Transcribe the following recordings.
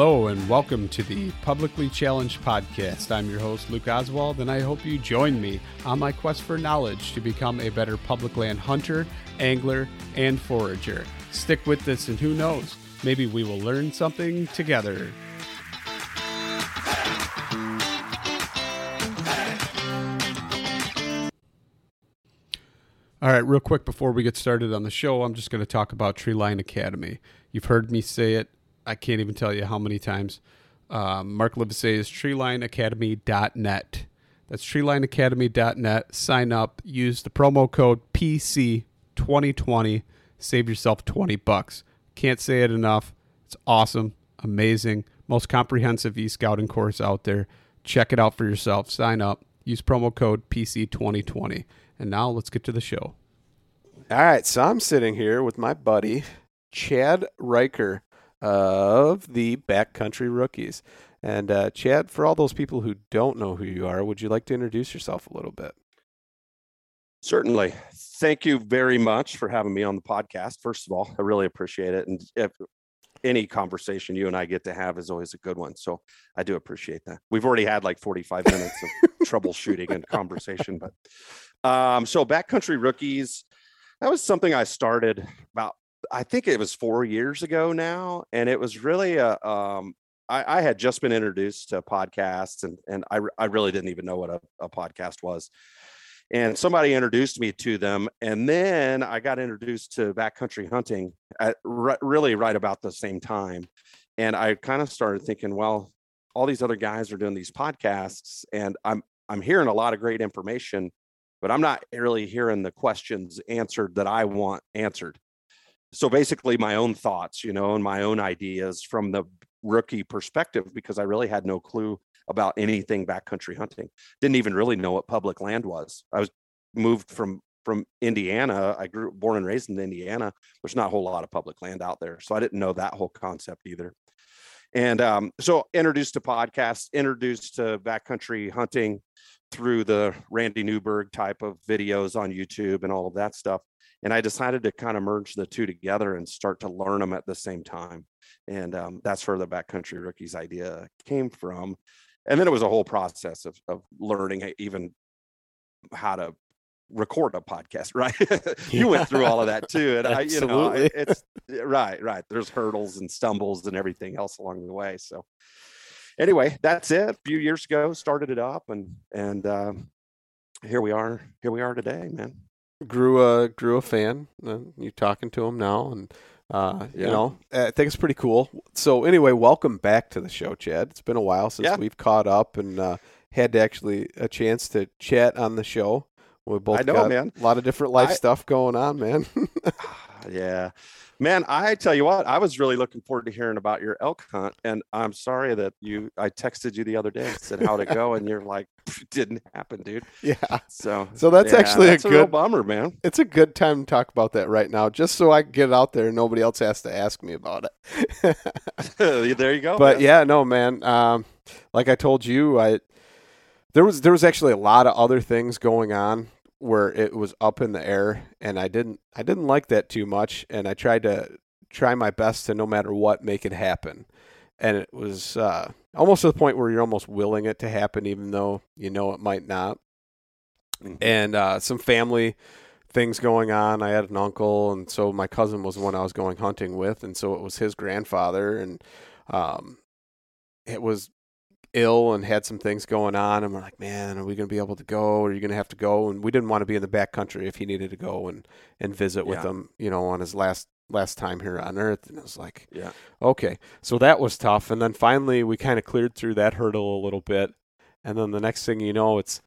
Hello and welcome to the Publicly Challenged Podcast. I'm your host, Luke Oswald, and I hope you join me on my quest for knowledge to become a better public land hunter, angler, and forager. Stick with this, and who knows, maybe we will learn something together. All right, real quick before we get started on the show, I'm just going to talk about Treeline Academy. You've heard me say it I can't even tell you how many times. Um, Mark Livesey is treelineacademy.net. That's treelineacademy.net. Sign up, use the promo code PC2020, save yourself 20 bucks. Can't say it enough. It's awesome, amazing, most comprehensive e-scouting course out there. Check it out for yourself. Sign up, use promo code PC2020. And now let's get to the show. All right, so I'm sitting here with my buddy Chad Riker of the Backcountry Rookies. And uh, Chad, for all those people who don't know who you are, would you like to introduce yourself a little bit? Certainly. Thank you very much for having me on the podcast. First of all, I really appreciate it. And if any conversation you and I get to have is always a good one. So I do appreciate that. We've already had like 45 minutes of troubleshooting and conversation, but um, so backcountry rookies, that was something I started about I think it was four years ago now, and it was really a. Um, I, I had just been introduced to podcasts, and and I I really didn't even know what a, a podcast was, and somebody introduced me to them, and then I got introduced to backcountry hunting at really right about the same time, and I kind of started thinking, well, all these other guys are doing these podcasts, and I'm I'm hearing a lot of great information, but I'm not really hearing the questions answered that I want answered so basically my own thoughts you know and my own ideas from the rookie perspective because i really had no clue about anything backcountry hunting. Didn't even really know what public land was. I was moved from from indiana. I grew born and raised in indiana. There's not a whole lot of public land out there so i didn't know that whole concept either. And um, so introduced to podcasts introduced to backcountry hunting through the randy newberg type of videos on youtube and all of that stuff and I decided to kind of merge the two together and start to learn them at the same time. And um, that's where the backcountry rookies idea came from. And then it was a whole process of, of learning even how to record a podcast, right? you went through all of that too. And I, you know, it's right, right. There's hurdles and stumbles and everything else along the way. So anyway, that's it. A few years ago, started it up and, and, um, here we are, here we are today, man grew a grew a fan. Uh, you talking to him now, and uh, yeah. you know, I think it's pretty cool. So anyway, welcome back to the show, Chad. It's been a while since yeah. we've caught up and uh, had actually a chance to chat on the show. We both I know, got man. a lot of different life I, stuff going on, man. yeah. Man, I tell you what, I was really looking forward to hearing about your elk hunt, and I'm sorry that you. I texted you the other day and said how'd it go, and you're like, didn't happen, dude. Yeah. So, so that's yeah, actually that's a a real good bummer, man. It's a good time to talk about that right now, just so I can get it out there and nobody else has to ask me about it. there you go. but man. yeah, no, man. Um, like I told you, I there was there was actually a lot of other things going on where it was up in the air, and I didn't I didn't like that too much, and I tried to try my best to no matter what make it happen, and it was uh, almost to the point where you're almost willing it to happen, even though you know it might not. Mhm. And uh, some family things going on. I had an uncle, and so my cousin was the one I was going hunting with, and so it was his grandfather, and um, it was ill and had some things going on. And we're like, man, are we going to be able to go? Are you going to have to go? And we didn't want to be in the back country if he needed to go and and visit with Yeah. him, you know, on his last last time here on Earth. And I was like, Yeah. okay. So that was tough. And then finally, we kind of cleared through that hurdle a little bit. And then the next thing you know, it's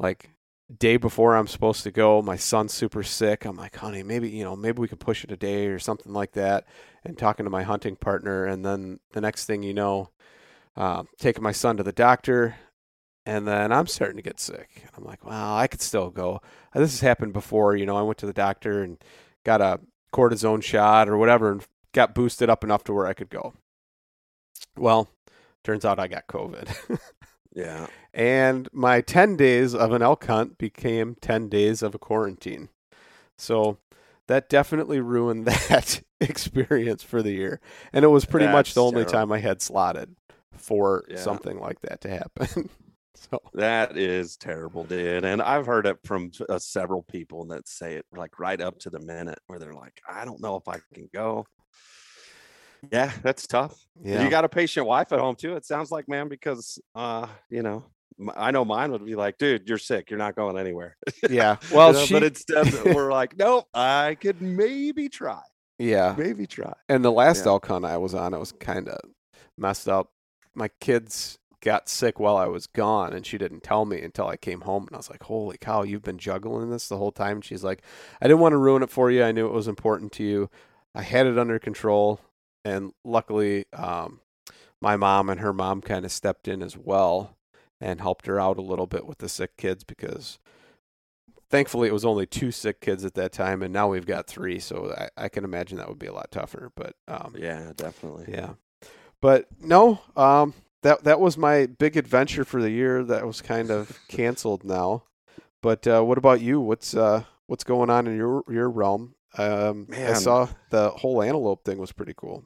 like day before I'm supposed to go, my son's super sick. I'm like, honey, maybe you know, maybe we could push it a day or something like that. And talking to my hunting partner, and then the next thing you know, uh, taking my son to the doctor, and then I'm starting to get sick. And I'm like, wow, I could still go. This has happened before. You know, I went to the doctor and got a cortisone shot or whatever, and got boosted up enough to where I could go. Well, turns out I got COVID. Yeah. and my 10 days of an elk hunt became 10 days of a quarantine. So that definitely ruined that experience for the year. And it was pretty much That's the only terrible. time I had slotted for Yeah. something like that to happen. so, That is terrible, dude. And I've heard it from uh, several people that say it like right up to the minute where they're like, I don't know if I can go. Yeah, that's tough. yeah. You got a patient wife at home too. It sounds like, man, because uh, you know, I know mine would be like, dude, you're sick. You're not going anywhere. yeah. You Well, know, she, but instead we're like, nope, I could maybe try. yeah. Maybe try. And the last Yeah. I was on, it was kind of messed up. My kids got sick while I was gone, and she didn't tell me until I came home. And I was like, "Holy cow, you've been juggling this the whole time." And she's like, "I didn't want to ruin it for you. I knew it was important to you. I had it under control, and luckily, um, my mom and her mom kind of stepped in as well and helped her out a little bit with the sick kids because." Thankfully, it was only two sick kids at that time, and now we've got three. So I, I can imagine that would be a lot tougher. But um, Yeah, definitely. yeah. But no, um, that that was my big adventure for the year. That was kind of canceled now. But uh, what about you? What's uh, what's going on in your your realm? Um, I saw the whole antelope thing was pretty cool.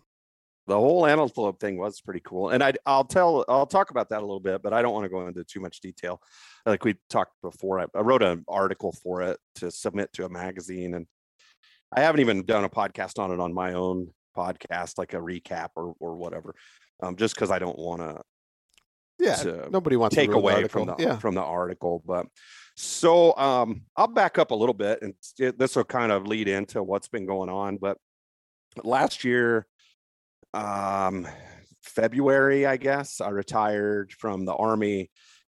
the whole antelope thing was pretty cool and I, i'll tell i'll talk about that a little bit but i don't want to go into too much detail like we talked before I, I wrote an article for it to submit to a magazine and i haven't even done a podcast on it on my own podcast like a recap or or whatever um, just because i don't want to Yeah, to nobody wants take the away article. from the yeah. from the article but so um i'll back up a little bit and it, this will kind of lead into what's been going on but last year um february i guess i retired from the army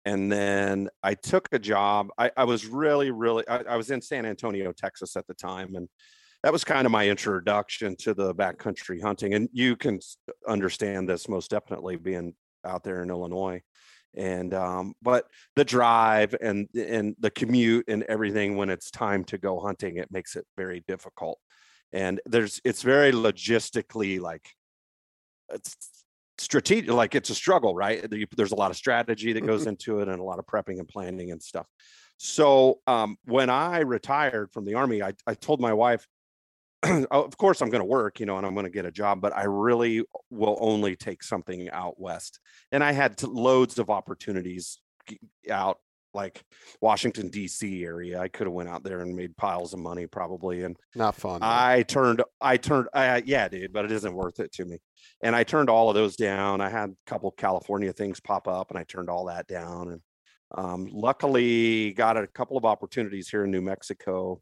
and then i took a job i, I was really really I, I was in san antonio texas at the time and that was kind of my introduction to the backcountry hunting and you can understand this most definitely being out there in illinois and um but the drive and and the commute and everything when it's time to go hunting it makes it very difficult and there's it's very logistically like it's strategic like it's a struggle right? There's a lot of strategy that goes into it and a lot of prepping and planning and stuff. So um when i retired from the army i, I told my wife "Oh, of course i'm going to work you know and i'm going to get a job but i really will only take something out west and i had t- loads of opportunities out like washington dc area i could have went out there and made piles of money probably and Not fun. I turned, I turned, uh, yeah, dude, but it isn't worth it to me. And I turned all of those down. I had a couple California things pop up and I turned all that down. And um, luckily got a couple of opportunities here in New Mexico.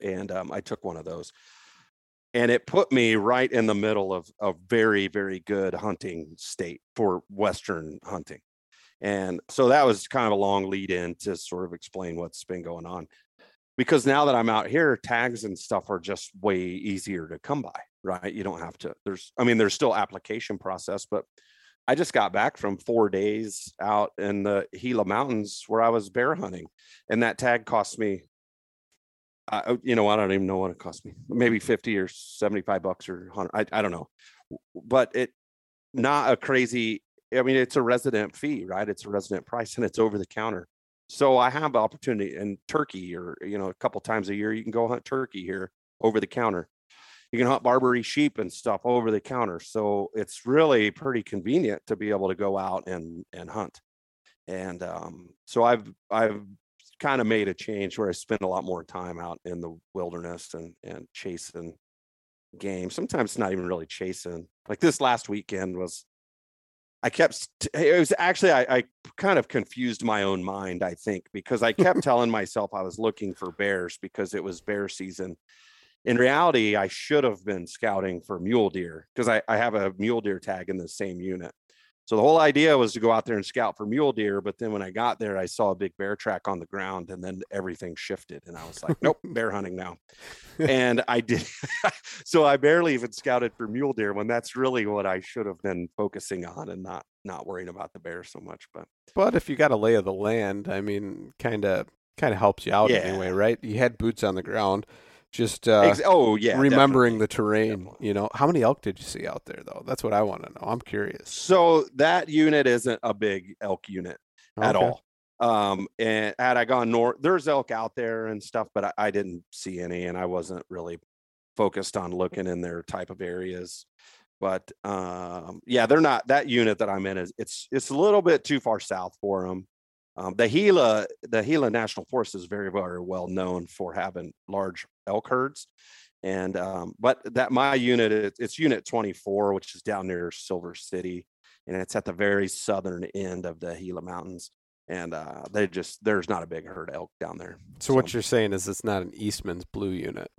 And um, I took one of those. And it put me right in the middle of a very, very good hunting state for Western hunting. And so that was kind of a long lead in to sort of explain what's been going on because now that I'm out here, tags and stuff are just way easier to come by, right? You don't have to, there's, I mean, there's still application process, but I just got back from four days out in the Gila Mountains where I was bear hunting, and that tag cost me. Uh, you know, I don't even know what it cost me. Maybe fifty or seventy-five bucks or hundred. I, I don't know, but it not a crazy. I mean, it's a resident fee, right? It's a resident price, and it's over the counter. So I have opportunity in Turkey, or you know, a couple times a year, you can go hunt turkey here over the counter you can hunt Barbary sheep and stuff over the counter. So it's really pretty convenient to be able to go out and and hunt. And um, so I've I've kind of made a change where I spend a lot more time out in the wilderness and and chasing game. Sometimes it's not even really chasing. Like this last weekend was I kept it was actually I, I, kind of confused my own mind, I think, because I kept telling myself I was looking for bears because it was bear season in reality, I should have been scouting for mule deer because I, I have a mule deer tag in the same unit. So the whole idea was to go out there and scout for mule deer. But then when I got there, I saw a big bear track on the ground and then everything shifted. And I was like, nope, bear hunting now. And I did. so I barely even scouted for mule deer when that's really what I should have been focusing on and not not worrying about the bear so much. But but if you got a lay of the land, I mean, kind of kind of helps you out yeah. anyway, right? You had boots on the ground just uh, Ex- oh yeah, remembering the terrain. Definitely. You know, how many elk did you see out there though? That's what I want to know. I'm curious. So that unit isn't a big elk unit okay. at all. Um, and had I gone north, there's elk out there and stuff, but I, I didn't see any, and I wasn't really focused on looking in their type of areas. But um, yeah, they're not that unit that I'm in is it's it's a little bit too far south for them. Um, the Gila, the Gila National Forest is very, very well known for having large elk herds. And um, but that my unit, it's unit 24, which is down near Silver City, and it's at the very southern end of the Gila Mountains. And uh, they just there's not a big herd of elk down there. So, so what you're saying is it's not an Eastman's blue unit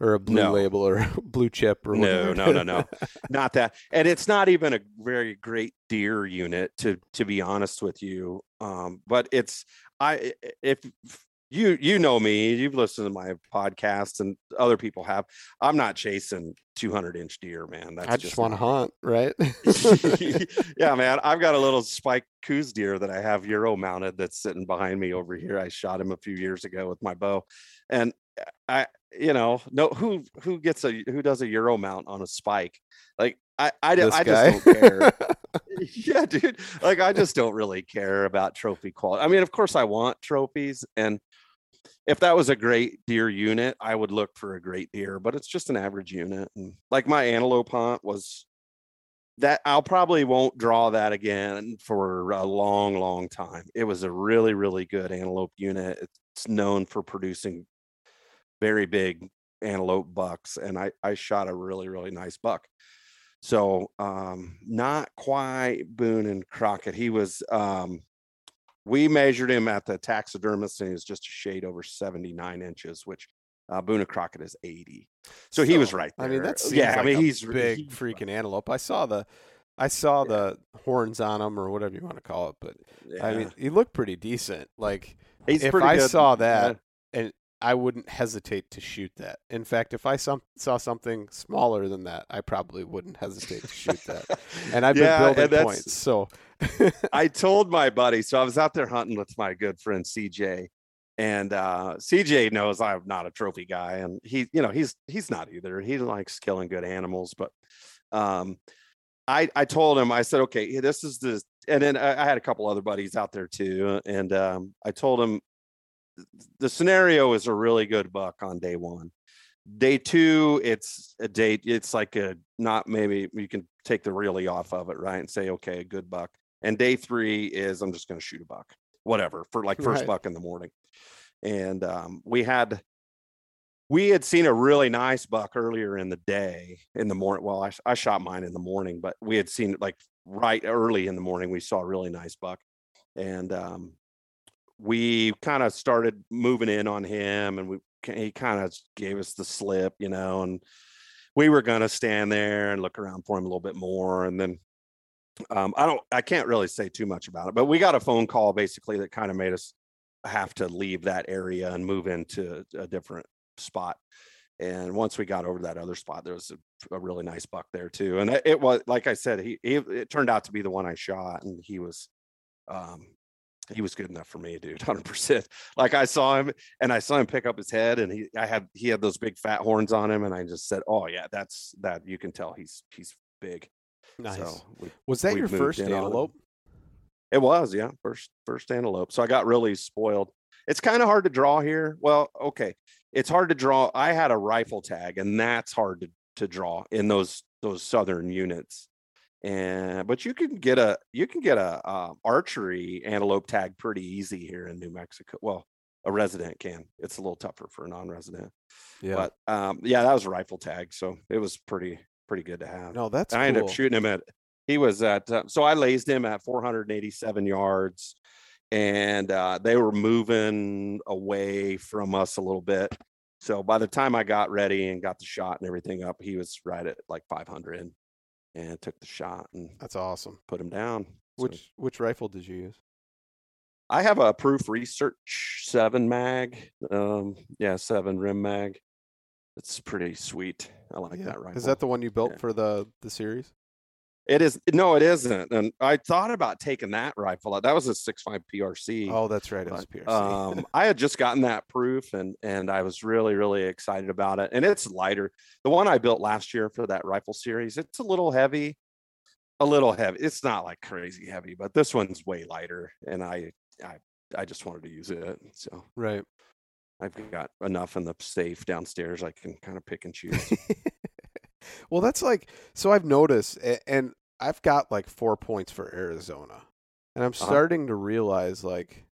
or a blue no. label or blue chip or no no no no. Not that. And it's not even a very great deer unit to to be honest with you. Um but it's i if you you know me you've listened to my podcast and other people have. I'm not chasing 200 inch deer man. That's i just, just want to hunt right? Yeah man. I've got a little spike Coues deer that i have euro mounted that's sitting behind me over here. I shot him a few years ago with my bow. And I you know no who who gets a who does a euro mount on a spike like I I, I just don't care. yeah, dude. Like I just don't really care about trophy quality. I mean, of course I want trophies and if that was a great deer unit, I would look for a great deer, but it's just an average unit. And like my antelope hunt was that I'll probably won't draw that again for a long, long time. It was a really, really good antelope unit. It's known for producing very big antelope bucks, and I I shot a really really nice buck. So um, not quite Boone and Crockett. He was um, we measured him at the taxidermist, and he was just a shade over 79 inches, which uh, Boone and Crockett is 80. So, so he was right there. I mean, that's yeah. Like I mean, he's big he, freaking antelope. I saw the I saw yeah. the horns on him or whatever you want to call it, but yeah. I mean, he looked pretty decent. Like He's if I good. saw that, yeah. and I wouldn't hesitate to shoot that. In fact, if I some, saw something smaller than that, I probably wouldn't hesitate to shoot that. And I've yeah, been building points, so I told my buddy. So I was out there hunting with my good friend CJ, and uh, CJ knows I'm not a trophy guy, and he, you know, he's he's not either. He likes killing good animals, but um, I I told him I said, okay, this is the, and then I, I had a couple other buddies out there too, and um, I told him the scenario is a really good buck on day one. Day two, it's a date. It's like a not maybe you can take the really off of it, right? And say, okay, a good buck. And day three is I'm just going to shoot a buck, whatever, for like first right. buck in the morning. And um, we had we had seen a really nice buck earlier in the day in the morning. Well, I, I shot mine in the morning, but we had seen like right early in the morning. We saw a really nice buck, and um, we kind of started moving in on him and we he kind of gave us the slip, you know, and we were going to stand there and look around for him a little bit more. And then um, I don't, I can't really say too much about it, but we got a phone call basically that kind of made us, have to leave that area and move into a different spot. And once we got over that other spot, there was a, a really nice buck there too. And it, it was like I said, he, he it turned out to be the one I shot, and he was um he was good enough for me, dude. Hundred percent. Like I saw him and I saw him pick up his head and he I had he had those big fat horns on him and I just said, Oh yeah, that's that you can tell he's he's big. Nice. So we, was that your first antelope? It was, yeah. First first antelope. So I got really spoiled. It's kind of hard to draw here. Well, okay. It's hard to draw. I had a rifle tag, and that's hard to, to draw in those those southern units and but you can get a you can get a uh, archery antelope tag pretty easy here in New Mexico. Well, a resident can. It's a little tougher for a non-resident. Yeah. But um, yeah, that was a rifle tag, so it was pretty pretty good to have. No, that's. I cool. ended up shooting him at. He was at. Uh, so I lased him at 487 yards, and uh, they were moving away from us a little bit. So by the time I got ready and got the shot and everything up, he was right at like 500 and took the shot and that's awesome. Put him down. Which so, which rifle did you use? I have a Proof Research Seven mag. Um, yeah, seven Rem mag. It's pretty sweet. I like yeah. that rifle. Is that the one you built yeah. for the the series? It is no, it isn't. And I thought about taking that rifle. Out. That was a six five PRC. Oh, that's right. It was PRC. um, I had just gotten that proof, and and I was really really excited about it. And it's lighter. The one I built last year for that rifle series, it's a little heavy, a little heavy. It's not like crazy heavy, but this one's way lighter. And I I I just wanted to use it. So right. I've got enough in the safe downstairs. I can kind of pick and choose. Well, that's like so. I've noticed, and I've got like four points for Arizona, and I'm uh-huh. starting uh-huh. to realize like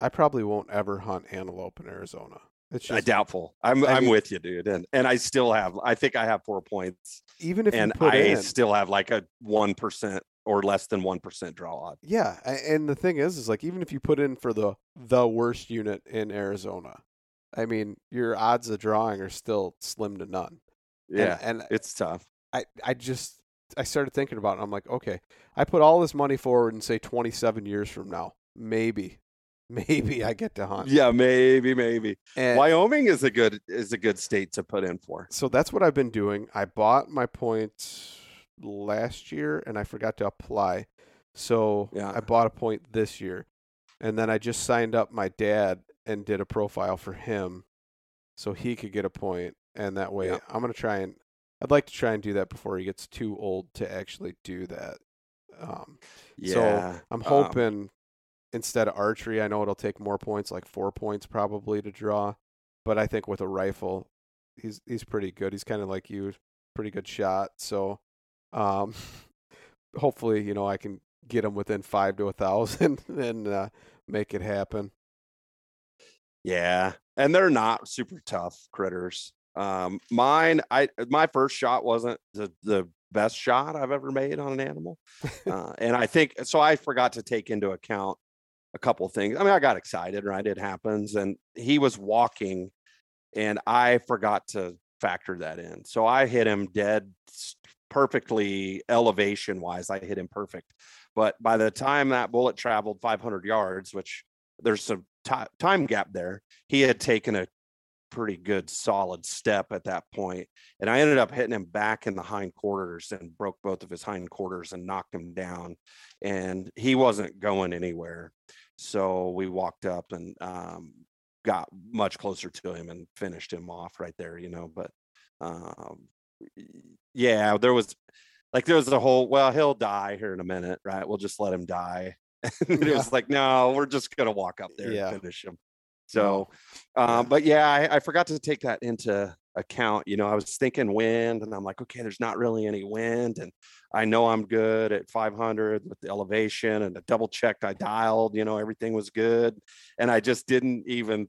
I probably won't ever hunt antelope in Arizona. It's just, I doubtful. I'm I am mean, with you, dude, and and I still have. I think I have four points, even if and I in, still have like a one percent or less than one percent draw odd. Yeah, and the thing is, is like even if you put in for the the worst unit in Arizona, I mean your odds of drawing are still slim to none. Yeah, and, and it's tough. I I just I started thinking about it. I'm like, okay, I put all this money forward and say 27 years from now, maybe, maybe I get to hunt. Yeah, maybe, maybe. And Wyoming is a good is a good state to put in for. So that's what I've been doing. I bought my points last year and I forgot to apply. So yeah. I bought a point this year. And then I just signed up my dad and did a profile for him so he could get a point and that way yeah. I'm going to try and I'd like to try and do that before he gets too old to actually do that. Um, yeah. So I'm um hoping um, instead of archery, I know it'll take more points, like four points probably to draw. But I think with a rifle, he's he's pretty good. He's kind of like you, pretty good shot. So um, hopefully, you know, I can get him within five to a thousand and uh, make it happen. Yeah, and they're not super tough critters. Um, mine, I my first shot wasn't the the best shot I've ever made on an animal, uh, and I think so. I forgot to take into account a couple things. I mean, I got excited, right? It happens, and he was walking, and I forgot to factor that in. So I hit him dead perfectly elevation wise. I hit him perfect, but by the time that bullet traveled 500 yards, which there's some t- time gap there, he had taken a pretty good solid step at that point and i ended up hitting him back in the hind quarters and broke both of his hind quarters and knocked him down and he wasn't going anywhere so we walked up and um, got much closer to him and finished him off right there you know but um, yeah there was like there was a whole well he'll die here in a minute right we'll just let him die it yeah. was like no we're just gonna walk up there yeah. and finish him so, um, but yeah, I, I, forgot to take that into account. You know, I was thinking wind, and I'm like, okay, there's not really any wind, and I know I'm good at 500 with the elevation, and I double checked, I dialed, you know, everything was good, and I just didn't even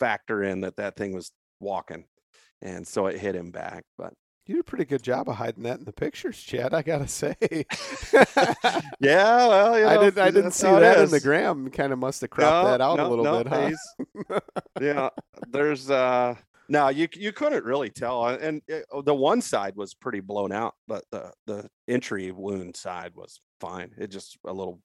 factor in that that thing was walking, and so it hit him back. But you did a pretty good job of hiding that in the pictures, Chad. I gotta say. yeah, well, you know, I didn't. I didn't see that in the gram. Kind of must have cropped no, that out no, a little no, bit, huh? yeah, there's. uh No, you you couldn't really tell, and it, oh, the one side was pretty blown out, but the the entry wound side was fine. It just a little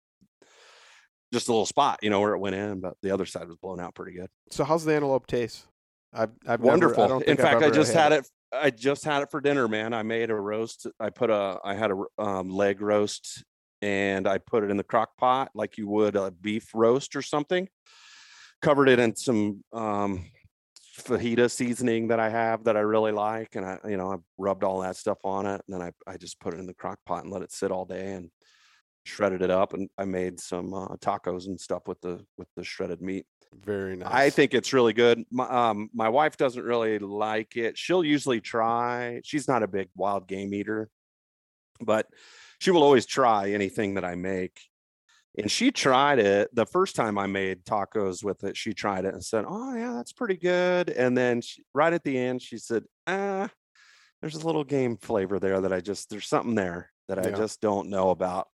just a little spot, you know, where it went in, but the other side was blown out pretty good. So how's the antelope taste? I've, I've wonderful. Never, in fact, I just had, it. I just had it for dinner, man. I made a roast. I put a, I had a um, leg roast, and I put it in the crock pot like you would a beef roast or something. Covered it in some um, fajita seasoning that I have that I really like, and I, you know, I rubbed all that stuff on it, and then I, I just put it in the crock pot and let it sit all day, and shredded it up, and I made some uh, tacos and stuff with the with the shredded meat. Very nice. I think it's really good. My, um, my wife doesn't really like it. She'll usually try. She's not a big wild game eater, but she will always try anything that I make. And she tried it the first time I made tacos with it. She tried it and said, "Oh yeah, that's pretty good." And then she, right at the end, she said, "Ah, there's a little game flavor there that I just there's something there that I just don't know about."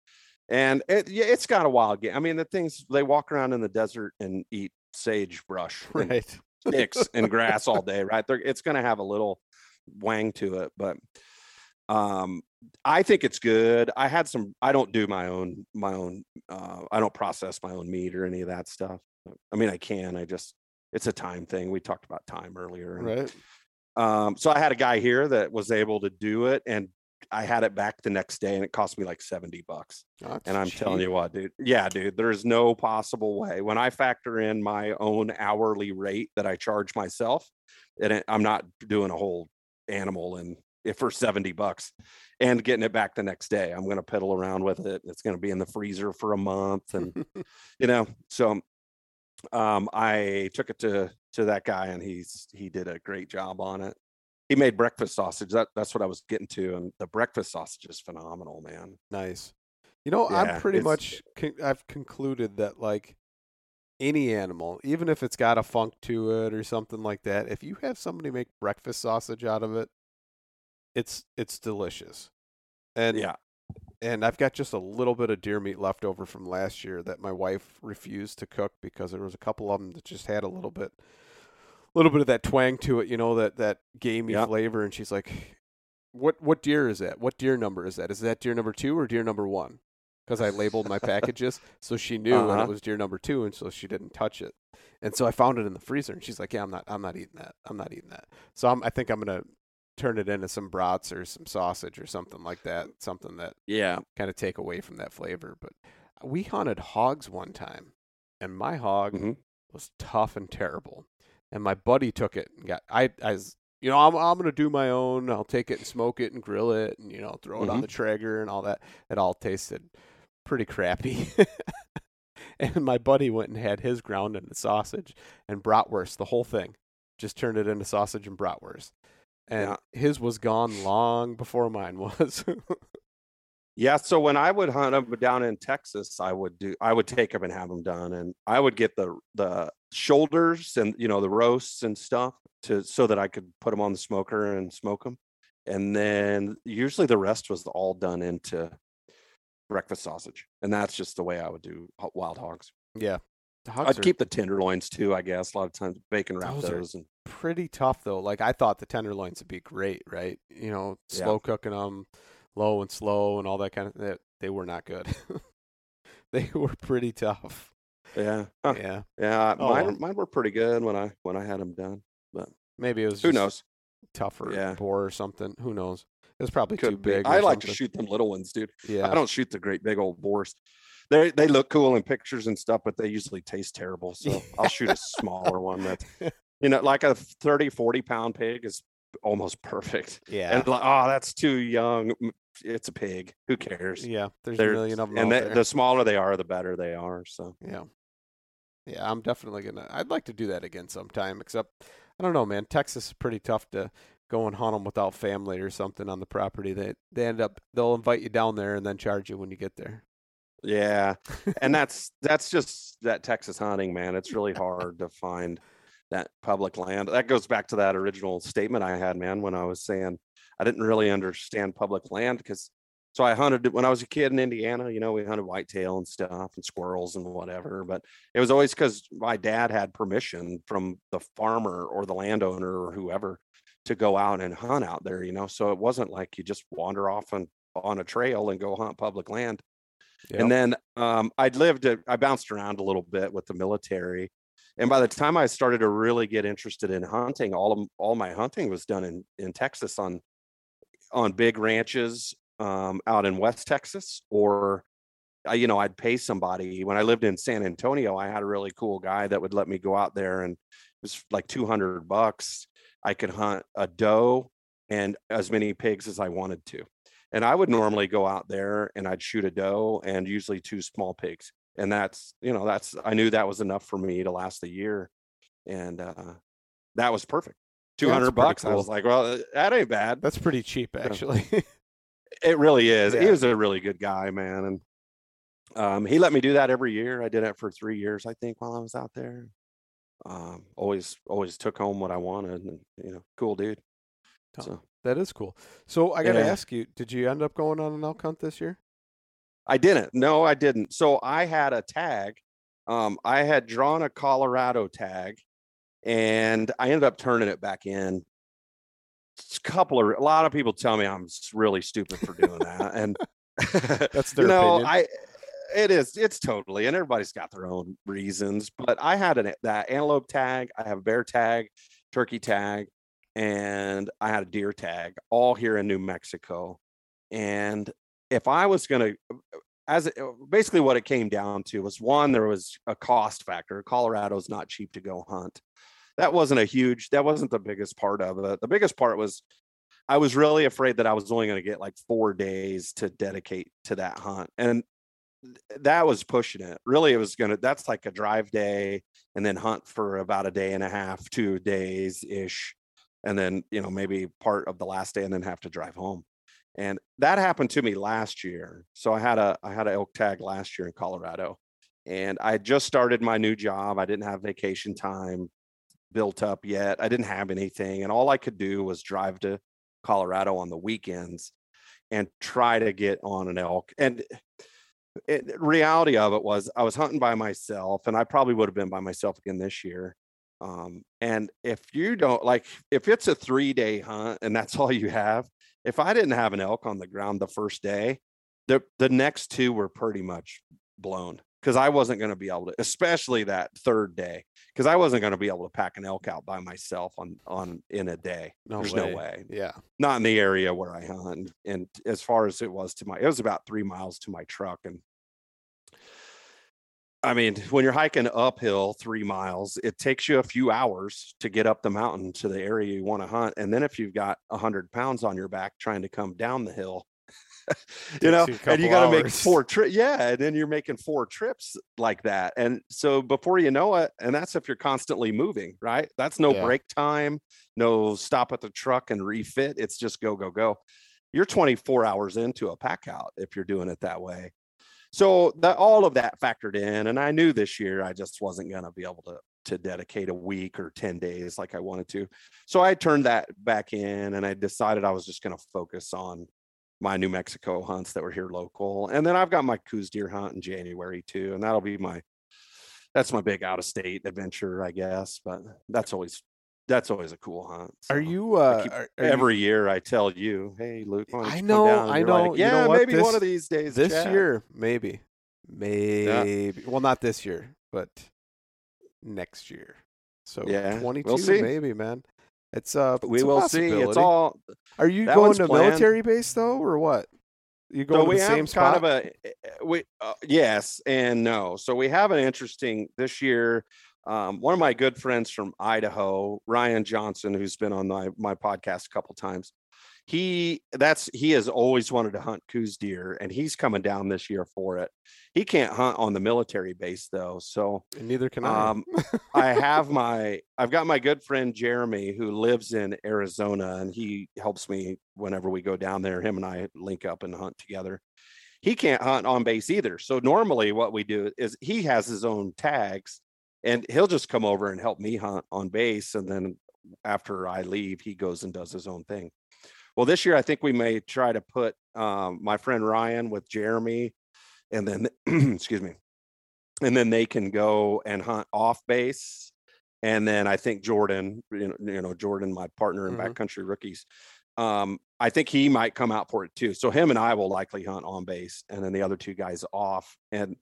And it, yeah, it's got a wild game. I mean, the things they walk around in the desert and eat sagebrush, right? sticks and grass all day, right? They're, it's going to have a little wang to it, but um, I think it's good. I had some. I don't do my own my own. Uh, I don't process my own meat or any of that stuff. I mean, I can. I just it's a time thing. We talked about time earlier, and, right? Um, so I had a guy here that was able to do it and I had it back the next day and it cost me like 70 bucks. That's and I'm cheap. telling you what, dude. Yeah, dude, there's no possible way. When I factor in my own hourly rate that I charge myself, and I'm not doing a whole animal and if for 70 bucks and getting it back the next day. I'm going to piddle around with it. It's going to be in the freezer for a month and you know, so um I took it to to that guy and he's he did a great job on it he made breakfast sausage. That that's what I was getting to, and the breakfast sausage is phenomenal, man. Nice. You know, Yeah, I'm pretty much con- I've concluded that like any animal, even if it's got a funk to it or something like that, if you have somebody make breakfast sausage out of it, it's it's delicious. And Yeah, and I've got just a little bit of deer meat left over from last year that my wife refused to cook because there was a couple of them that just had a little bit, little bit of that twang to it, you know, that that gamey Yeah. flavor. And she's like, "What what deer is that? What deer number is that? Is that deer number two or deer number one?" Because I labeled my packages, so she knew, and Uh-huh. it was deer number two, and so she didn't touch it. And so I found it in the freezer, and she's like, "Yeah, I'm not, I'm not eating that. I'm not eating that." So I'm, I think I'm gonna turn it into some brats or some sausage or something like that. Something that yeah. kind of take away from that flavor. But we hunted hogs one time, and my hog Mhm. was tough and terrible. And my buddy took it and got I I was you know I'm I'm gonna do my own. I'll take it and smoke it and grill it and you know throw it on Mhm. the Traeger and all that. It all tasted pretty crappy. and my buddy went and had his ground into sausage and bratwurst, the whole thing. Just turned it into sausage and bratwurst. And Yeah. his was gone long before mine was. Yeah, so when I would hunt them down in Texas, I would do I would take them and have them done, and I would get the the shoulders and you know the roasts and stuff to so that I could put them on the smoker and smoke them, and then usually the rest was all done into breakfast sausage, and that's just the way I would do wild hogs. yeah. Hogs I'd are- keep the tenderloins too, I guess. A lot of times bacon wrap Those those, and pretty tough though. Like I thought the tenderloins would be great, right? You know, Yeah. slow cooking them, low and slow, and all that kind of. They, they were not good. they were pretty tough. yeah, Huh. Yeah, yeah. Oh, mine well. mine were pretty good when I when I had them done. But maybe it was Who knows? tougher Yeah. boar or something. Who knows? It was probably too be. big. I like to shoot them little ones, dude. Yeah, I don't shoot the great big old boars. They they look cool in pictures and stuff, but they usually taste terrible. So I'll shoot a smaller one that you know, like a 30, 40 pound pig is almost perfect. yeah, And like, oh, that's too young. It's a pig. Who cares? yeah. There's They're- a million of them and they, the smaller they are, the better they are. So Yeah. Yeah, I'm definitely gonna. I'd like to do that again sometime. Except, I don't know, man. Texas is pretty tough to go and hunt them without family or something on the property. They they end up they'll invite you down there and then charge you when you get there. yeah. and that's that's just that Texas hunting, man. It's really hard to find that public land. That goes back to that original statement I had, man, when I was saying I didn't really understand public land because so I hunted when I was a kid in Indiana, you know, we hunted whitetail and stuff and squirrels and whatever, but it was always because my dad had permission from the farmer or the landowner or whoever to go out and hunt out there, you know. So it wasn't like you just wander off on on a trail and go hunt public land Yep. And then um, I'd lived, I bounced around a little bit with the military. And by the time I started to really get interested in hunting, all of all my hunting was done in in Texas on on big ranches um, out in West Texas, or uh, you know, I'd pay somebody. When I lived in San Antonio, I had a really cool guy that would let me go out there, and it was like two hundred bucks. I could hunt a doe and as many pigs as I wanted to. And I would normally go out there and I'd shoot a doe and usually two small pigs. And that's, you know, that's, I knew that was enough for me to last the year. And uh, that was perfect. 200 bucks. Cool. I was like, well, that ain't bad. That's pretty cheap, actually. it really is. Yeah. He was a really good guy, man. And um, he let me do that every year. I did it for three years, I think, while I was out there. Um, always, always took home what I wanted, and you know, cool dude. So that is cool. So I got to yeah. ask you, did you end up going on an elk hunt this year? I didn't. No, I didn't. So I had a tag. Um, I had drawn a Colorado tag, and I ended up turning it back in. It's a couple of a lot of people tell me I'm really stupid for doing that, and that's their you know, opinion. I it is it's totally and everybody's got their own reasons but i had an that antelope tag i have a bear tag turkey tag and I had a deer tag all here in New Mexico. And if I was going to, uh, as it, uh, basically what it came down to was one, there was a cost factor. Colorado's not cheap to go hunt. That wasn't a huge, that wasn't the biggest part of it. The biggest part was I was really afraid that I was only going to get like four days to dedicate to that hunt. And that was pushing it. Really, it was going to, that's like a drive day and then hunt for about a day and a half, two days ish and then you know maybe part of the last day and then have to drive home and that happened to me last year so i had a i had an elk tag last year in colorado and i just started my new job i didn't have vacation time built up yet i didn't have anything and all i could do was drive to colorado on the weekends and try to get on an elk and it, reality of it was i was hunting by myself and i probably would have been by myself again this year um, and if you don't like, if it's a three day hunt and that's all you have, if I didn't have an elk on the ground the first day, the the next two were pretty much blown because I wasn't going to be able to, especially that third day, because I wasn't going to be able to pack an elk out by myself on on in a day. No There's way. no way. Yeah, not in the area where I hunt. And as far as it was to my, it was about three miles to my truck, and I mean, when you're hiking uphill three miles, it takes you a few hours to get up the mountain to the area you want to hunt. And then if you've got a hundred pounds on your back trying to come down the hill, you know, you and you got to make four trips. Yeah. And then you're making four trips like that. And so before you know it, and that's if you're constantly moving, right? That's no yeah. break time, no stop at the truck and refit. It's just go, go, go. You're 24 hours into a pack out if you're doing it that way so that all of that factored in and i knew this year i just wasn't going to be able to to dedicate a week or 10 days like i wanted to. So i turned that back in and i decided i was just going to focus on my new mexico hunts that were here local and then i've got my Coues deer hunt in january too and that'll be my that's my big out of state adventure i guess but that's always that's always a cool hunt. So are you uh are, are every you, year I tell you, hey Luke, I know, I know. Like, yeah, you know maybe this, one of these days. This chat. year, maybe. Maybe. Yeah. Well, not this year, but next year. So yeah, 22 we'll maybe, man. It's uh we it's will see. It's all Are you going to planned. military base though or what? You go so to the same spot? kind of a eh, eh, we uh, yes and no. So we have an interesting this year um, one of my good friends from Idaho, Ryan Johnson, who's been on my, my podcast a couple times, he that's he has always wanted to hunt Coues deer, and he's coming down this year for it. He can't hunt on the military base though, so and neither can I. Um, I have my I've got my good friend Jeremy who lives in Arizona, and he helps me whenever we go down there. Him and I link up and hunt together. He can't hunt on base either. So normally, what we do is he has his own tags and he'll just come over and help me hunt on base and then after i leave he goes and does his own thing well this year i think we may try to put um, my friend ryan with jeremy and then excuse me and then they can go and hunt off base and then i think jordan you know, you know jordan my partner in mm-hmm. backcountry rookies um, I think he might come out for it too. So him and I will likely hunt on base, and then the other two guys off. And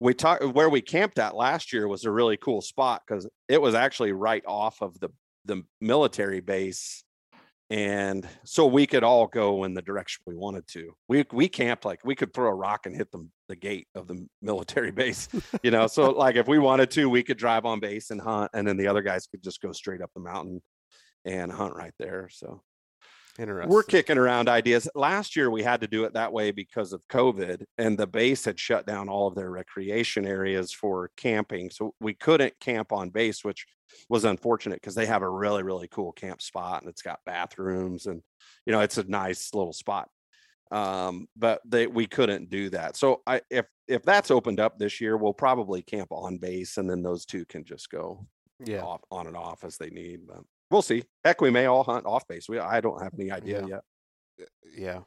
we talked where we camped at last year was a really cool spot because it was actually right off of the the military base and so we could all go in the direction we wanted to. We we camped like we could throw a rock and hit the the gate of the military base, you know. so like if we wanted to, we could drive on base and hunt, and then the other guys could just go straight up the mountain and hunt right there. So Interesting. we're kicking around ideas. Last year we had to do it that way because of COVID, and the base had shut down all of their recreation areas for camping, so we couldn't camp on base, which was unfortunate because they have a really really cool camp spot and it's got bathrooms and you know it's a nice little spot um but they we couldn't do that so i if if that's opened up this year we'll probably camp on base and then those two can just go yeah. off on and off as they need but we'll see heck we may all hunt off base we i don't have any idea Yeah. yet Yeah.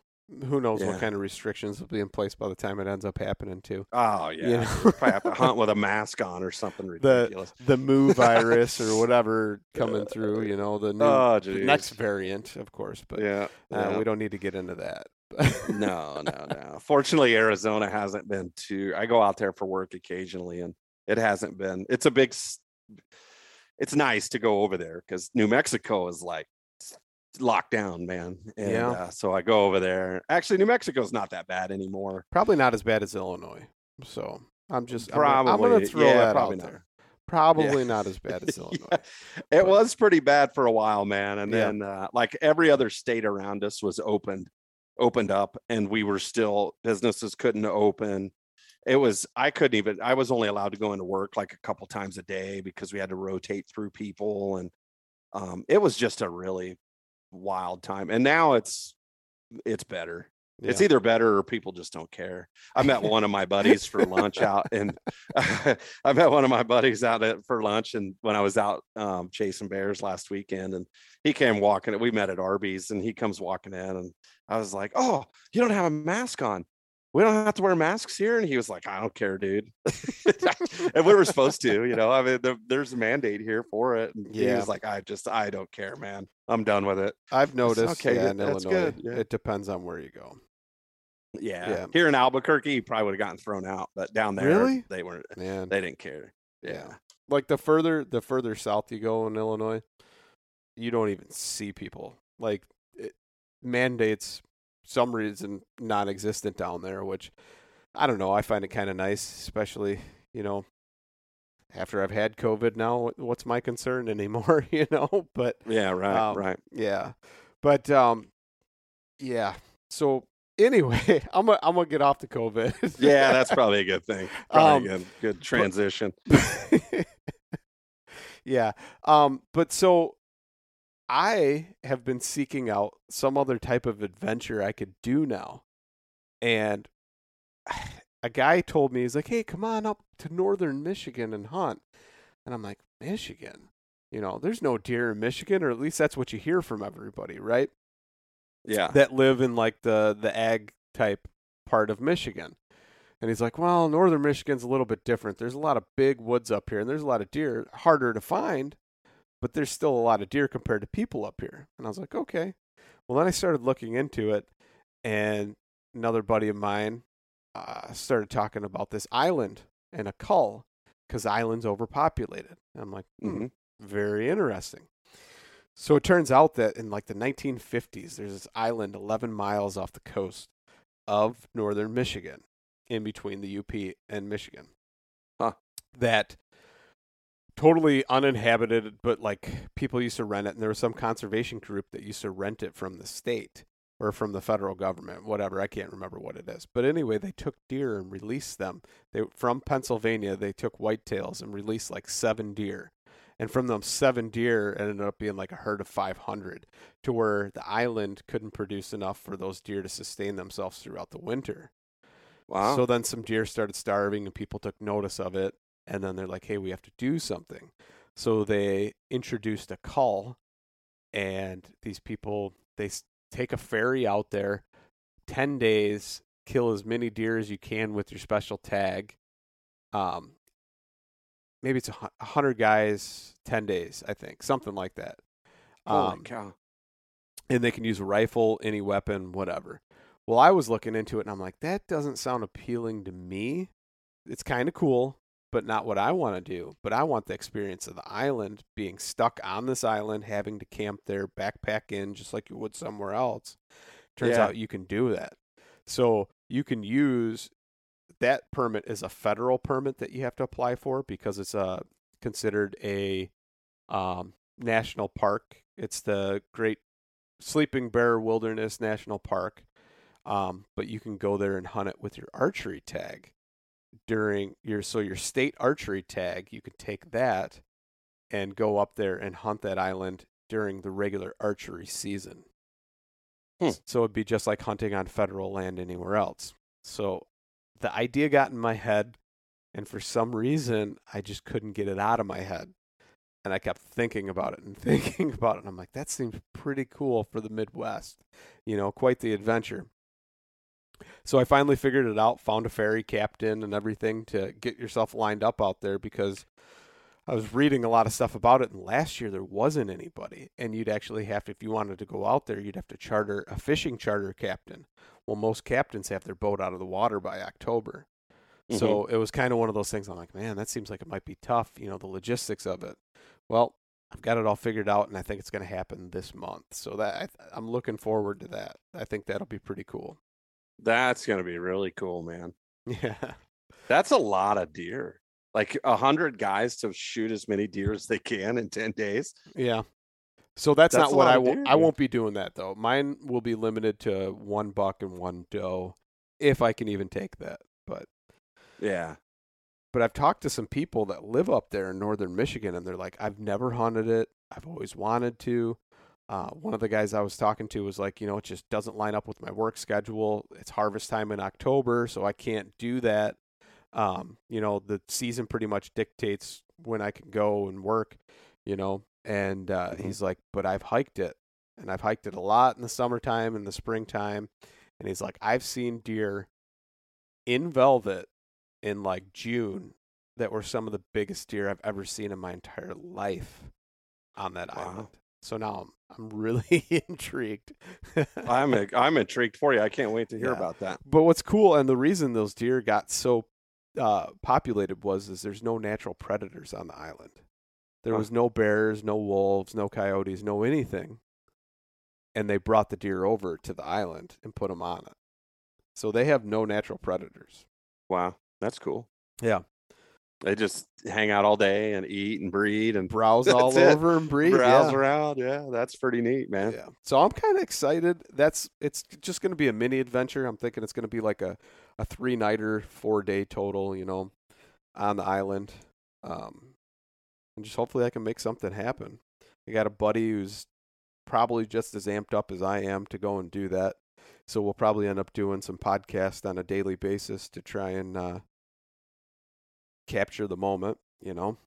Who knows Yeah. what kind of restrictions will be in place by the time it ends up happening too. oh yeah You know? Probably have to hunt with a mask on or something ridiculous the Mu virus or whatever coming through, you know, the new oh the next variant, of course. But yeah, uh, yeah. we don't need to get into that. no, no, no. Fortunately, Arizona hasn't been too. I go out there for work occasionally, and it hasn't been. It's a big. It's nice to go over there because New Mexico is like locked down, man. And, Yeah. Uh, so I go over there. Actually, New Mexico's not that bad anymore. Probably not as bad as Illinois. So I'm just I'm gonna- I'm Probably. gonna throw yeah, that probably out not. there. Probably not as bad as Yeah. Illinois. It was pretty bad for a while, man. And Yeah. then uh, like every other state around us was opened, opened up, and we were still businesses couldn't open. It was I couldn't even I was only allowed to go into work like a couple times a day because we had to rotate through people and um it was just a really wild time. And now it's it's better. It's either better or people just don't care. I met one of my buddies for lunch out and I met one of my buddies out at, for lunch and when I was out um, chasing bears last weekend and he came walking we met at Arby's and he comes walking in and I was like, "Oh, you don't have a mask on. We don't have to wear masks here." And he was like, "I don't care, dude." and we were supposed to, you know. I mean, there, there's a mandate here for it. And he was like, "I just I don't care, man. I'm done with it." I've noticed okay, yeah, in That's Illinois. good, yeah. It depends on where you go. Yeah. Yeah. Here in Albuquerque, he probably would have gotten thrown out, but down there, Really? they weren't. Man. They didn't care. Yeah. Yeah. Like the further the further south you go in Illinois, you don't even see people. Like it, mandates some reason non-existent down there, which I don't know. I find it kind of nice, especially you know after I've had COVID. Now, what's my concern anymore? You know, but Yeah. Right. Um, right. yeah, but um, yeah. So anyway, I'm gonna I'm gonna get off the COVID. Yeah, that's probably a good thing. Probably Um, a good, good transition. yeah. Um, but so I have been seeking out some other type of adventure I could do now. And a guy told me, he's like, hey, come on up to northern Michigan and hunt. And I'm like, Michigan? You know, there's no deer in Michigan, or at least that's what you hear from everybody, right? Yeah. that live in like the the ag type part of Michigan. And he's like, "Well, northern Michigan's a little bit different. There's a lot of big woods up here and there's a lot of deer, harder to find, but there's still a lot of deer compared to people up here." And I was like, "Okay." Well, then I started looking into it and another buddy of mine uh, started talking about this island and a cull cuz island's overpopulated. And I'm like, hmm, Mhm. very interesting. So it turns out that in like the 1950s, there's this island 11 miles off the coast of northern Michigan, in between the UP and Michigan. Huh. That totally uninhabited, but like people used to rent it, and there was some conservation group that used to rent it from the state or from the federal government, whatever. I can't remember what it is. But anyway, they took deer and released them. They from Pennsylvania. They took whitetails and released like seven deer and from them seven deer it ended up being like a herd of 500 to where the island couldn't produce enough for those deer to sustain themselves throughout the winter Wow. so then some deer started starving and people took notice of it and then they're like hey we have to do something so they introduced a call and these people they take a ferry out there 10 days kill as many deer as you can with your special tag um maybe it's a hundred guys 10 days i think something like that Holy um, cow. and they can use a rifle, any weapon, whatever. Well, I was looking into it and I'm like, that doesn't sound appealing to me. It's kind of cool, but not what I want to do. But I want the experience of the island, being stuck on this island, having to camp there, backpack in just like you would somewhere else. Turns Yeah. out you can do that. So you can use that permit is a federal permit that you have to apply for because it's a considered a um, national park. It's the Great Sleeping Bear Wilderness National Park. Um, but you can go there and hunt it with your archery tag during your so your state archery tag. You could take that and go up there and hunt that island during the regular archery season. Hmm. So it'd be just like hunting on federal land anywhere else. So the idea got in my head, and for some reason, I just couldn't get it out of my head. And I kept thinking about it and thinking about it. And I'm like, that seems pretty cool for the Midwest. You know, quite the adventure. So I finally figured it out, found a ferry captain and everything to get yourself lined up out there because I was reading a lot of stuff about it. And last year there wasn't anybody. And you'd actually have to, if you wanted to go out there, you'd have to charter a fishing charter captain. Well, most captains have their boat out of the water by October. So mm-hmm. it was kind of one of those things. I'm like, man, that seems like it might be tough, you know, the logistics of it. Well, I've got it all figured out, and I think it's going to happen this month. So that I, I'm looking forward to that. I think that'll be pretty cool. That's gonna be really cool, man. Yeah, That's a lot of deer. Like a hundred guys to shoot as many deer as they can in ten days. yeah. So that's, That's not what I will. deer, I won't be doing that though. Mine will be limited to one buck and one doe, if I can even take that. But Yeah. but I've talked to some people that live up there in northern Michigan, and they're like, I've never hunted it. I've always wanted to. Uh, one of the guys I was talking to was like, you know, it just doesn't line up with my work schedule. It's harvest time in October, so I can't do that. Um, you know, the season pretty much dictates when I can go and work, you know. And uh, Mhm. he's like, but I've hiked it, and I've hiked it a lot in the summertime and the springtime. And he's like, I've seen deer in velvet in like June that were some of the biggest deer I've ever seen in my entire life on that Wow. island. So now I'm I'm really intrigued. I'm i I'm intrigued for you. I can't wait to hear Yeah. about that. but what's cool and the reason those deer got so uh, populated was is there's no natural predators on the island. There Huh. was no bears, no wolves, no coyotes, no anything. And they brought the deer over to the island and put them on it. So they have no natural predators. Wow, that's cool. Yeah. They just hang out all day and eat and breed and Browse That's all it. over and breathe. browse yeah. around. Yeah, that's pretty neat, man. Yeah. So I'm kind of excited. That's it's just going to be a mini adventure. I'm thinking it's going to be like a a three nighter, four day total. You know, on the island, um, and just hopefully I can make something happen. I got a buddy who's probably just as amped up as I am to go and do that. So we'll probably end up doing some podcast on a daily basis to try and uh, capture the moment. You know.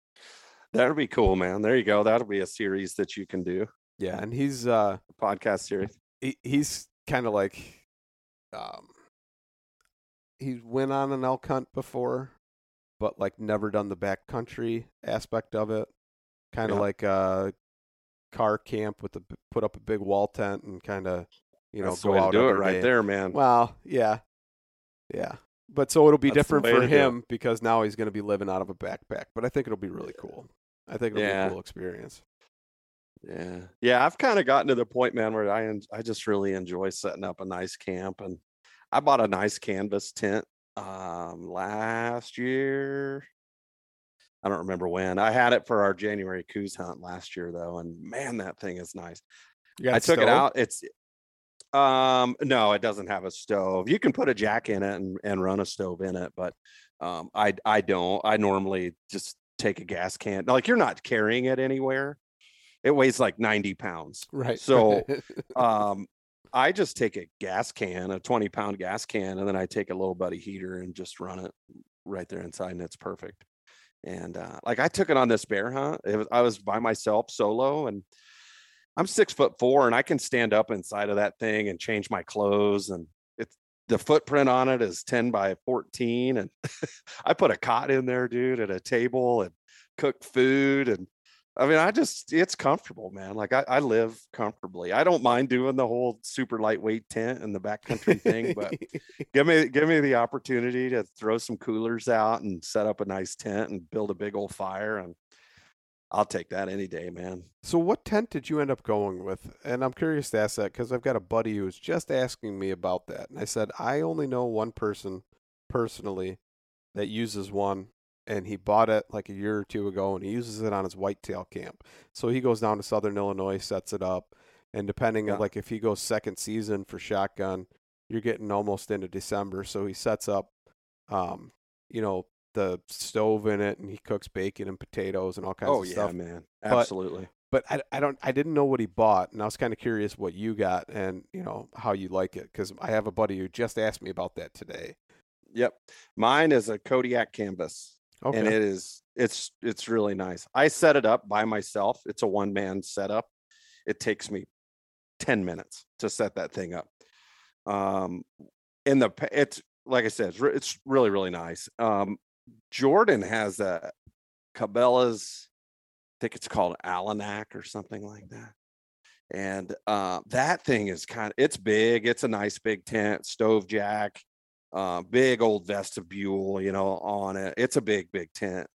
That'll be cool, man. There you go. That'll be a series that you can do. Yeah, and he's uh, A podcast series. he, he's kind of like um he went on an elk hunt before but like never done the backcountry aspect of it kind of Yeah. like a car camp with the put up a big wall tent and kind of you know That's go out do it right day. there, man. well yeah yeah but so it'll be That's different for him because now he's going to be living out of a backpack but i think it'll be really cool i think it'll be a cool experience Yeah, yeah. I've kind of gotten to the point, man, where I en- I just really enjoy setting up a nice camp, and I bought a nice canvas tent um last year. I don't remember when. I had it for our January Coues hunt last year, though, and man, that thing is nice. you got I took it out. It's um no, it doesn't have a stove. You can put a jack in it and, and run a stove in it, but um I I don't. I normally just take a gas can. Like you're not carrying it anywhere. It weighs like 90 pounds. right So um I just take a gas can, a 20 pound gas can, and then I take a little buddy heater and just run it right there inside, and it's perfect. And uh, like I took it on this bear hunt. It was, I was by myself solo, and I'm six foot four, and I can stand up inside of that thing and change my clothes. And it's the footprint on it is 10 by 14, and I put a cot in there, dude, at a table, and cook food, and I mean, I just it's comfortable, man. Like I, I live comfortably. I don't mind doing the whole super lightweight tent and the backcountry thing, but give me give me the opportunity to throw some coolers out and set up a nice tent and build a big old fire and I'll take that any day, man. So, what tent did you end up going with? And I'm curious to ask that because I've got a buddy who was just asking me about that. And I said, I only know one person personally that uses one, and he bought it like a year or two ago, and he uses it on his whitetail camp. So, he goes down to southern Illinois, sets it up, and depending yeah. on like if he goes second season for shotgun, you're getting almost into December. So, he sets up, um, you know, the stove in it and he cooks bacon and potatoes and all kinds oh, of yeah, stuff. man. Absolutely. But, but I, I don't I didn't know what he bought and I was kind of curious what you got and you know how you like it because I have a buddy who just asked me about that today. Yep. Mine is a Kodiak canvas. Okay. And it is it's it's really nice. I set it up by myself. It's a one man setup. It takes me 10 minutes to set that thing up. Um in the it's like I said, it's, it's really really nice. Um Jordan has a Cabela's, I think it's called Alaknak or something like that. And uh, that thing is kind of, it's big. It's a nice big tent, stove jack, uh, big old vestibule, you know, on it. It's a big, big tent.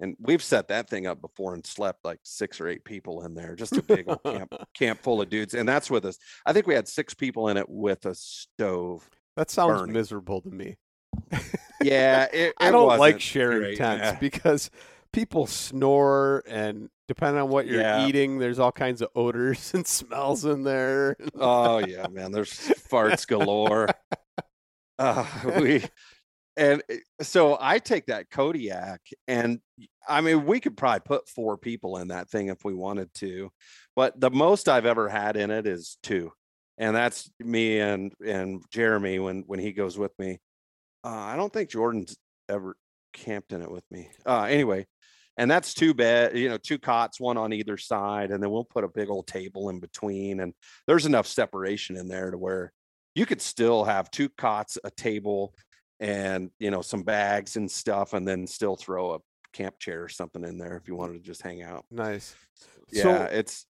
And we've set that thing up before and slept like six or eight people in there, just a big old camp, camp full of dudes. And that's with us. I think we had six people in it with a stove. That sounds burning. miserable to me yeah, it, it I don't like sharing tents yeah. because people snore and depending on what you're yeah. eating, there's all kinds of odors and smells in there. oh yeah, man, there's farts galore. Uh, we and eh, so I take that Kodiak, and I mean, we could probably put four people in that thing if we wanted to, but the most I've ever had in it is two, and that's me and and Jeremy when when he goes with me. Uh, I don't think Jordan's ever camped in it with me. Uh, anyway, and that's two bed, you know, two cots, one on either side, and then we'll put a big old table in between. And there's enough separation in there to where you could still have two cots, a table, and you know some bags and stuff, and then still throw a camp chair or something in there if you wanted to just hang out. Nice. Yeah, so, it's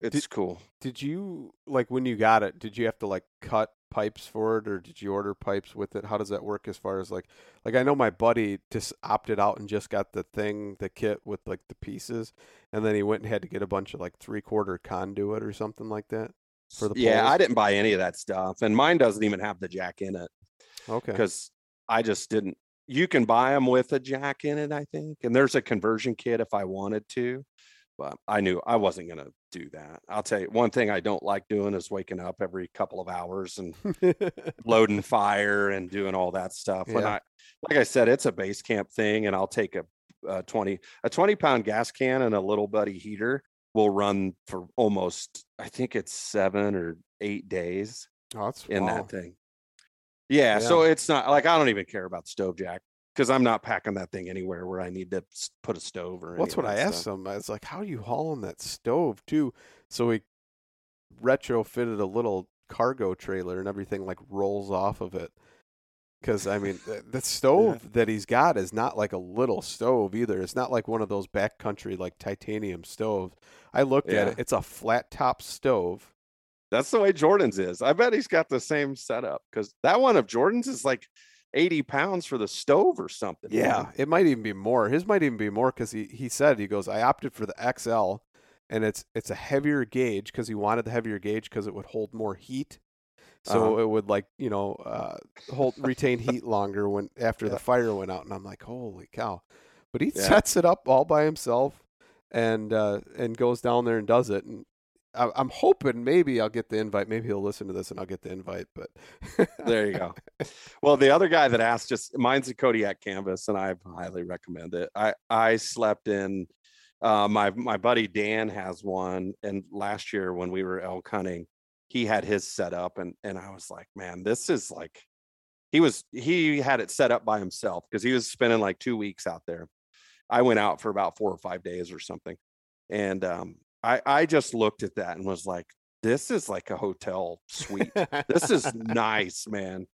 it's did, cool. Did you like when you got it? Did you have to like cut pipes for it, or did you order pipes with it? How does that work as far as like like I know my buddy just opted out and just got the thing, the kit with like the pieces, and then he went and had to get a bunch of like three quarter conduit or something like that for the yeah. Poles. I didn't buy any of that stuff, and mine doesn't even have the jack in it. Okay, because I just didn't. You can buy them with a jack in it, I think, and there's a conversion kit if I wanted to but I knew I wasn't going to do that. I'll tell you one thing I don't like doing is waking up every couple of hours and loading fire and doing all that stuff. Yeah. When I, like I said, it's a base camp thing, and I'll take a, a twenty a twenty pound gas can and a little buddy heater will run for almost I think it's seven or eight days. Oh, that's in wow. that thing. Yeah, yeah, so it's not like I don't even care about stove jack because I'm not packing that thing anywhere where I need to put a stove or. Well, that's what I asked him. I was like, "How are you hauling that stove too?" So we retrofitted a little cargo trailer and everything like rolls off of it. Because I mean, the, the stove yeah. that he's got is not like a little stove either. It's not like one of those backcountry like titanium stoves. I looked yeah. at it; it's a flat top stove. That's the way Jordan's is. I bet he's got the same setup because that one of Jordan's is like 80 pounds for the stove or something. Yeah, man. it might even be more. His might even be more because he, he said, he goes, I opted for the XL and it's it's a heavier gauge because he wanted the heavier gauge because it would hold more heat. So uh-huh. it would like, you know, uh, hold retain heat longer when after yeah. the fire went out. And I'm like, holy cow. But he yeah. sets it up all by himself and uh, and goes down there and does it. And I, am hoping maybe I'll get the invite. Maybe he'll listen to this and I'll get the invite. But there you go. Well, the other guy that asked just mine's a Kodiak canvas, and I highly recommend it. I I slept in. Uh, my my buddy Dan has one, and last year when we were elk hunting, he had his set up, and and I was like, man, this is like. He was he had it set up by himself because he was spending like two weeks out there. I went out for about four or five days or something, and um, I I just looked at that and was like, this is like a hotel suite. this is nice, man.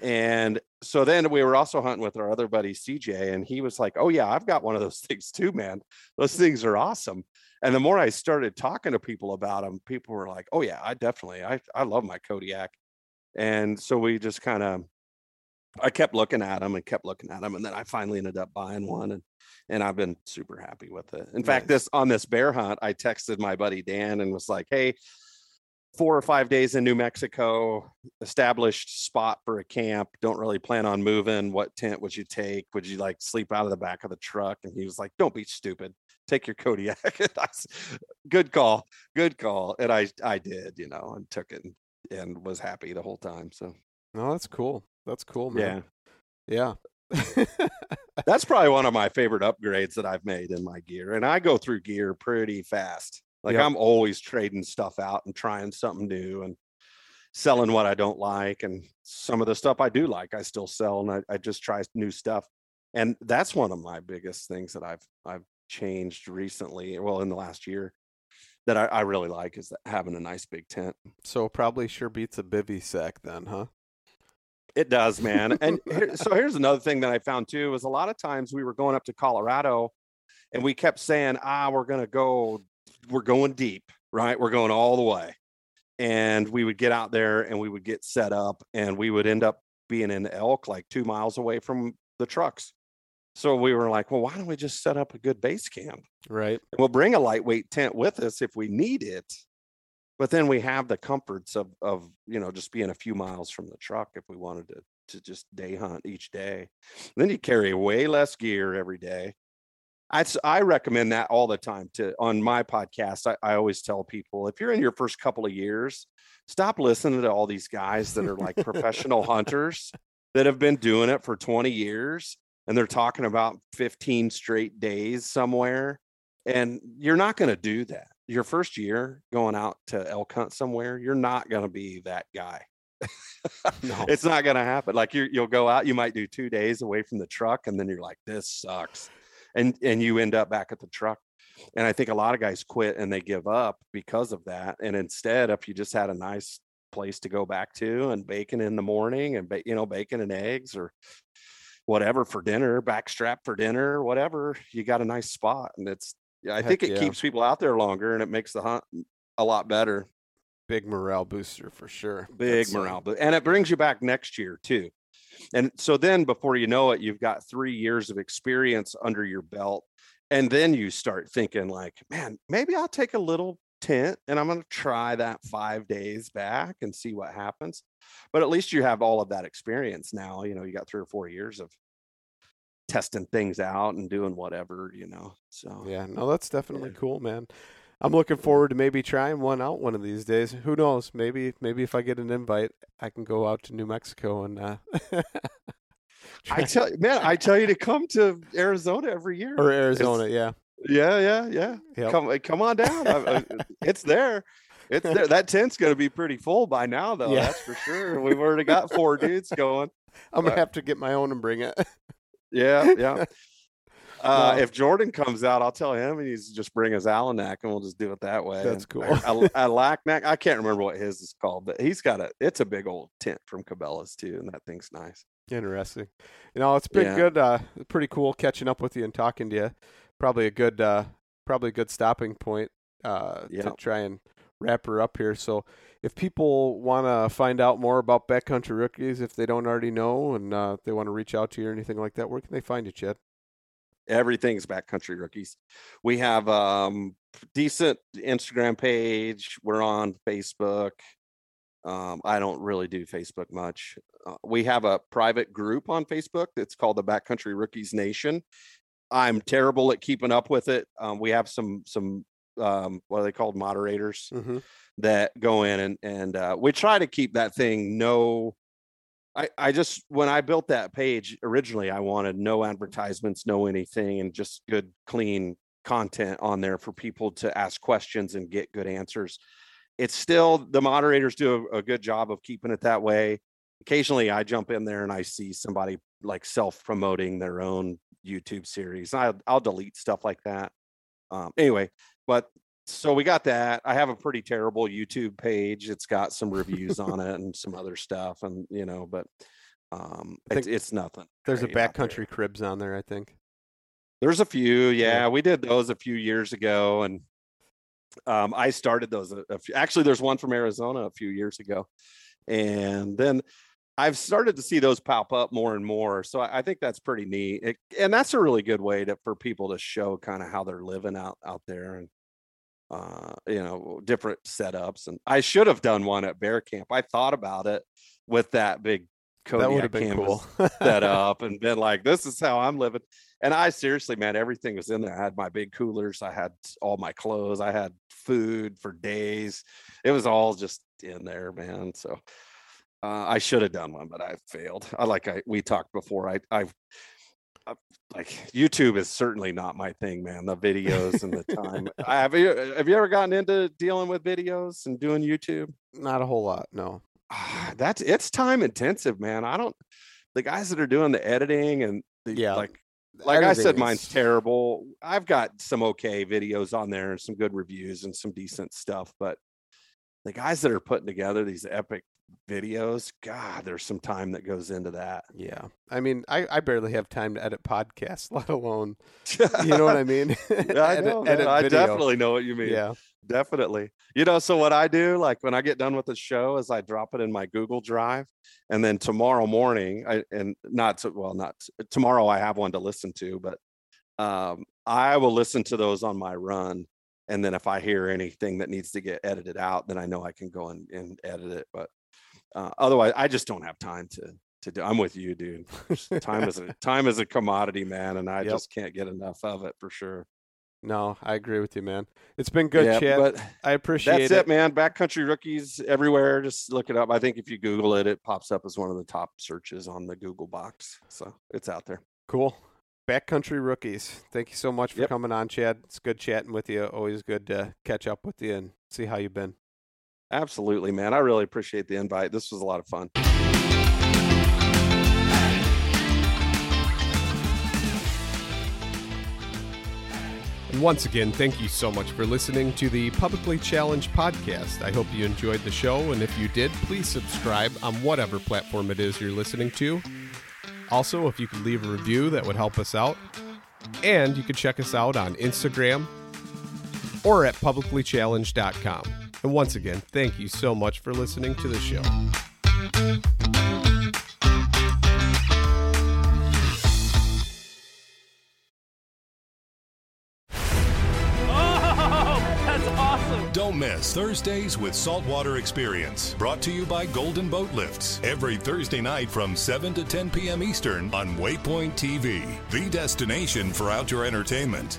And so then we were also hunting with our other buddy CJ, and he was like, "Oh yeah, I've got one of those things too, man. Those things are awesome." And the more I started talking to people about them, people were like, "Oh yeah, I definitely, I I love my Kodiak." And so we just kind of, I kept looking at them and kept looking at them, and then I finally ended up buying one, and and I've been super happy with it. In nice. fact, this on this bear hunt, I texted my buddy Dan and was like, "Hey." four or five days in New Mexico, established spot for a camp. Don't really plan on moving. What tent would you take? Would you like sleep out of the back of the truck? And he was like, "Don't be stupid. Take your Kodiak." good call, good call. And I, I did, you know, and took it and was happy the whole time. So, no, that's cool. That's cool, man. Yeah, yeah. that's probably one of my favorite upgrades that I've made in my gear. And I go through gear pretty fast. Like yep. I'm always trading stuff out and trying something new and selling what I don't like. And some of the stuff I do like, I still sell and I, I just try new stuff. And that's one of my biggest things that I've I've changed recently, well, in the last year that I, I really like is having a nice big tent. So probably sure beats a bivy sack then, huh? It does, man. and here, so here's another thing that I found too is a lot of times we were going up to Colorado and we kept saying, ah, we're going to go we're going deep, right? We're going all the way. And we would get out there and we would get set up and we would end up being in elk like two miles away from the trucks. So we were like, well, why don't we just set up a good base camp? Right. And we'll bring a lightweight tent with us if we need it. But then we have the comforts of of you know just being a few miles from the truck if we wanted to to just day hunt each day. And then you carry way less gear every day. I, I recommend that all the time to on my podcast. I, I always tell people if you're in your first couple of years, stop listening to all these guys that are like professional hunters that have been doing it for 20 years and they're talking about 15 straight days somewhere. And you're not going to do that. Your first year going out to elk hunt somewhere, you're not going to be that guy. no. It's not going to happen. Like you you'll go out, you might do two days away from the truck, and then you're like, this sucks and and you end up back at the truck and i think a lot of guys quit and they give up because of that and instead if you just had a nice place to go back to and bacon in the morning and you know bacon and eggs or whatever for dinner backstrap for dinner whatever you got a nice spot and it's i Heck think it yeah. keeps people out there longer and it makes the hunt a lot better big morale booster for sure big That's morale uh, and it brings you back next year too and so then before you know it, you've got three years of experience under your belt. And then you start thinking, like, man, maybe I'll take a little tent and I'm going to try that five days back and see what happens. But at least you have all of that experience now. You know, you got three or four years of testing things out and doing whatever, you know. So, yeah, no, that's definitely yeah. cool, man. I'm looking forward to maybe trying one out one of these days. Who knows? Maybe maybe if I get an invite, I can go out to New Mexico and. Uh, I tell man, I tell you to come to Arizona every year. Or Arizona, it's, yeah. Yeah, yeah, yeah. Yep. Come come on down. it's there. It's there. That tent's going to be pretty full by now, though. Yeah. That's for sure. We've already got four dudes going. I'm gonna have to get my own and bring it. Yeah, yeah. Uh, if Jordan comes out, I'll tell him and he's just bring his Alaknak and we'll just do it that way. That's cool. Alaknak. I can't remember what his is called, but he's got a. It's a big old tent from Cabela's too, and that thing's nice. Interesting. You know, it's been yeah. good. Uh, pretty cool catching up with you and talking to you. Probably a good, uh, probably a good stopping point uh, yeah. to try and wrap her up here. So, if people want to find out more about backcountry rookies, if they don't already know, and uh, they want to reach out to you or anything like that, where can they find you, Chad? everything's backcountry rookies. We have um decent Instagram page. We're on Facebook. Um, I don't really do Facebook much. Uh, we have a private group on Facebook that's called the Backcountry Rookies Nation. I'm terrible at keeping up with it. Um, we have some some um, what are they called moderators mm-hmm. that go in and and uh, we try to keep that thing no I, I just when I built that page originally, I wanted no advertisements, no anything, and just good, clean content on there for people to ask questions and get good answers. It's still the moderators do a, a good job of keeping it that way. Occasionally, I jump in there and I see somebody like self promoting their own YouTube series. I'll, I'll delete stuff like that. Um, anyway, but so we got that. I have a pretty terrible YouTube page. It's got some reviews on it and some other stuff, and you know, but Um, it's, it's nothing. There's a backcountry cribs on there, I think. There's a few, yeah, yeah. We did those a few years ago, and um, I started those. A, a few, actually, there's one from Arizona a few years ago, and then I've started to see those pop up more and more. So I, I think that's pretty neat, it, and that's a really good way to for people to show kind of how they're living out out there and uh, you know different setups. And I should have done one at Bear Camp. I thought about it with that big Kodiak that would have been cool. set up and been like, "This is how I'm living." And I seriously, man, everything was in there. I had my big coolers, I had all my clothes, I had food for days. It was all just in there, man. So uh, I should have done one, but I failed. I like I we talked before. I I like YouTube is certainly not my thing, man. The videos and the time. have you have you ever gotten into dealing with videos and doing YouTube? Not a whole lot, no. That's it's time intensive, man. I don't. The guys that are doing the editing and the, yeah, like like I said, mine's terrible. I've got some okay videos on there and some good reviews and some decent stuff, but the guys that are putting together these epic videos, God, there's some time that goes into that. Yeah. I mean, I, I barely have time to edit podcasts, let alone, you know what I mean? I, know, edit, edit I definitely know what you mean. Yeah. Definitely. You know, so what I do, like when I get done with the show, is I drop it in my Google Drive. And then tomorrow morning, I, and not, to, well, not tomorrow, I have one to listen to, but um, I will listen to those on my run. And then if I hear anything that needs to get edited out, then I know I can go and, and edit it. But uh, otherwise, I just don't have time to to do. I'm with you, dude. time is a time is a commodity, man, and I yep. just can't get enough of it for sure. No, I agree with you, man. It's been good, yeah, Chad. But I appreciate that's it. it, man. Backcountry rookies everywhere. Just look it up. I think if you Google it, it pops up as one of the top searches on the Google box. So it's out there. Cool. Backcountry rookies. Thank you so much for yep. coming on, Chad. It's good chatting with you. Always good to catch up with you and see how you've been. Absolutely, man. I really appreciate the invite. This was a lot of fun. And once again, thank you so much for listening to the Publicly Challenged podcast. I hope you enjoyed the show, and if you did, please subscribe on whatever platform it is you're listening to. Also, if you could leave a review, that would help us out. And you can check us out on Instagram or at publiclychallenged.com. And once again, thank you so much for listening to the show. Oh, that's awesome! Don't miss Thursdays with Saltwater Experience, brought to you by Golden Boat Lifts. Every Thursday night from 7 to 10 p.m. Eastern on Waypoint TV, the destination for outdoor entertainment.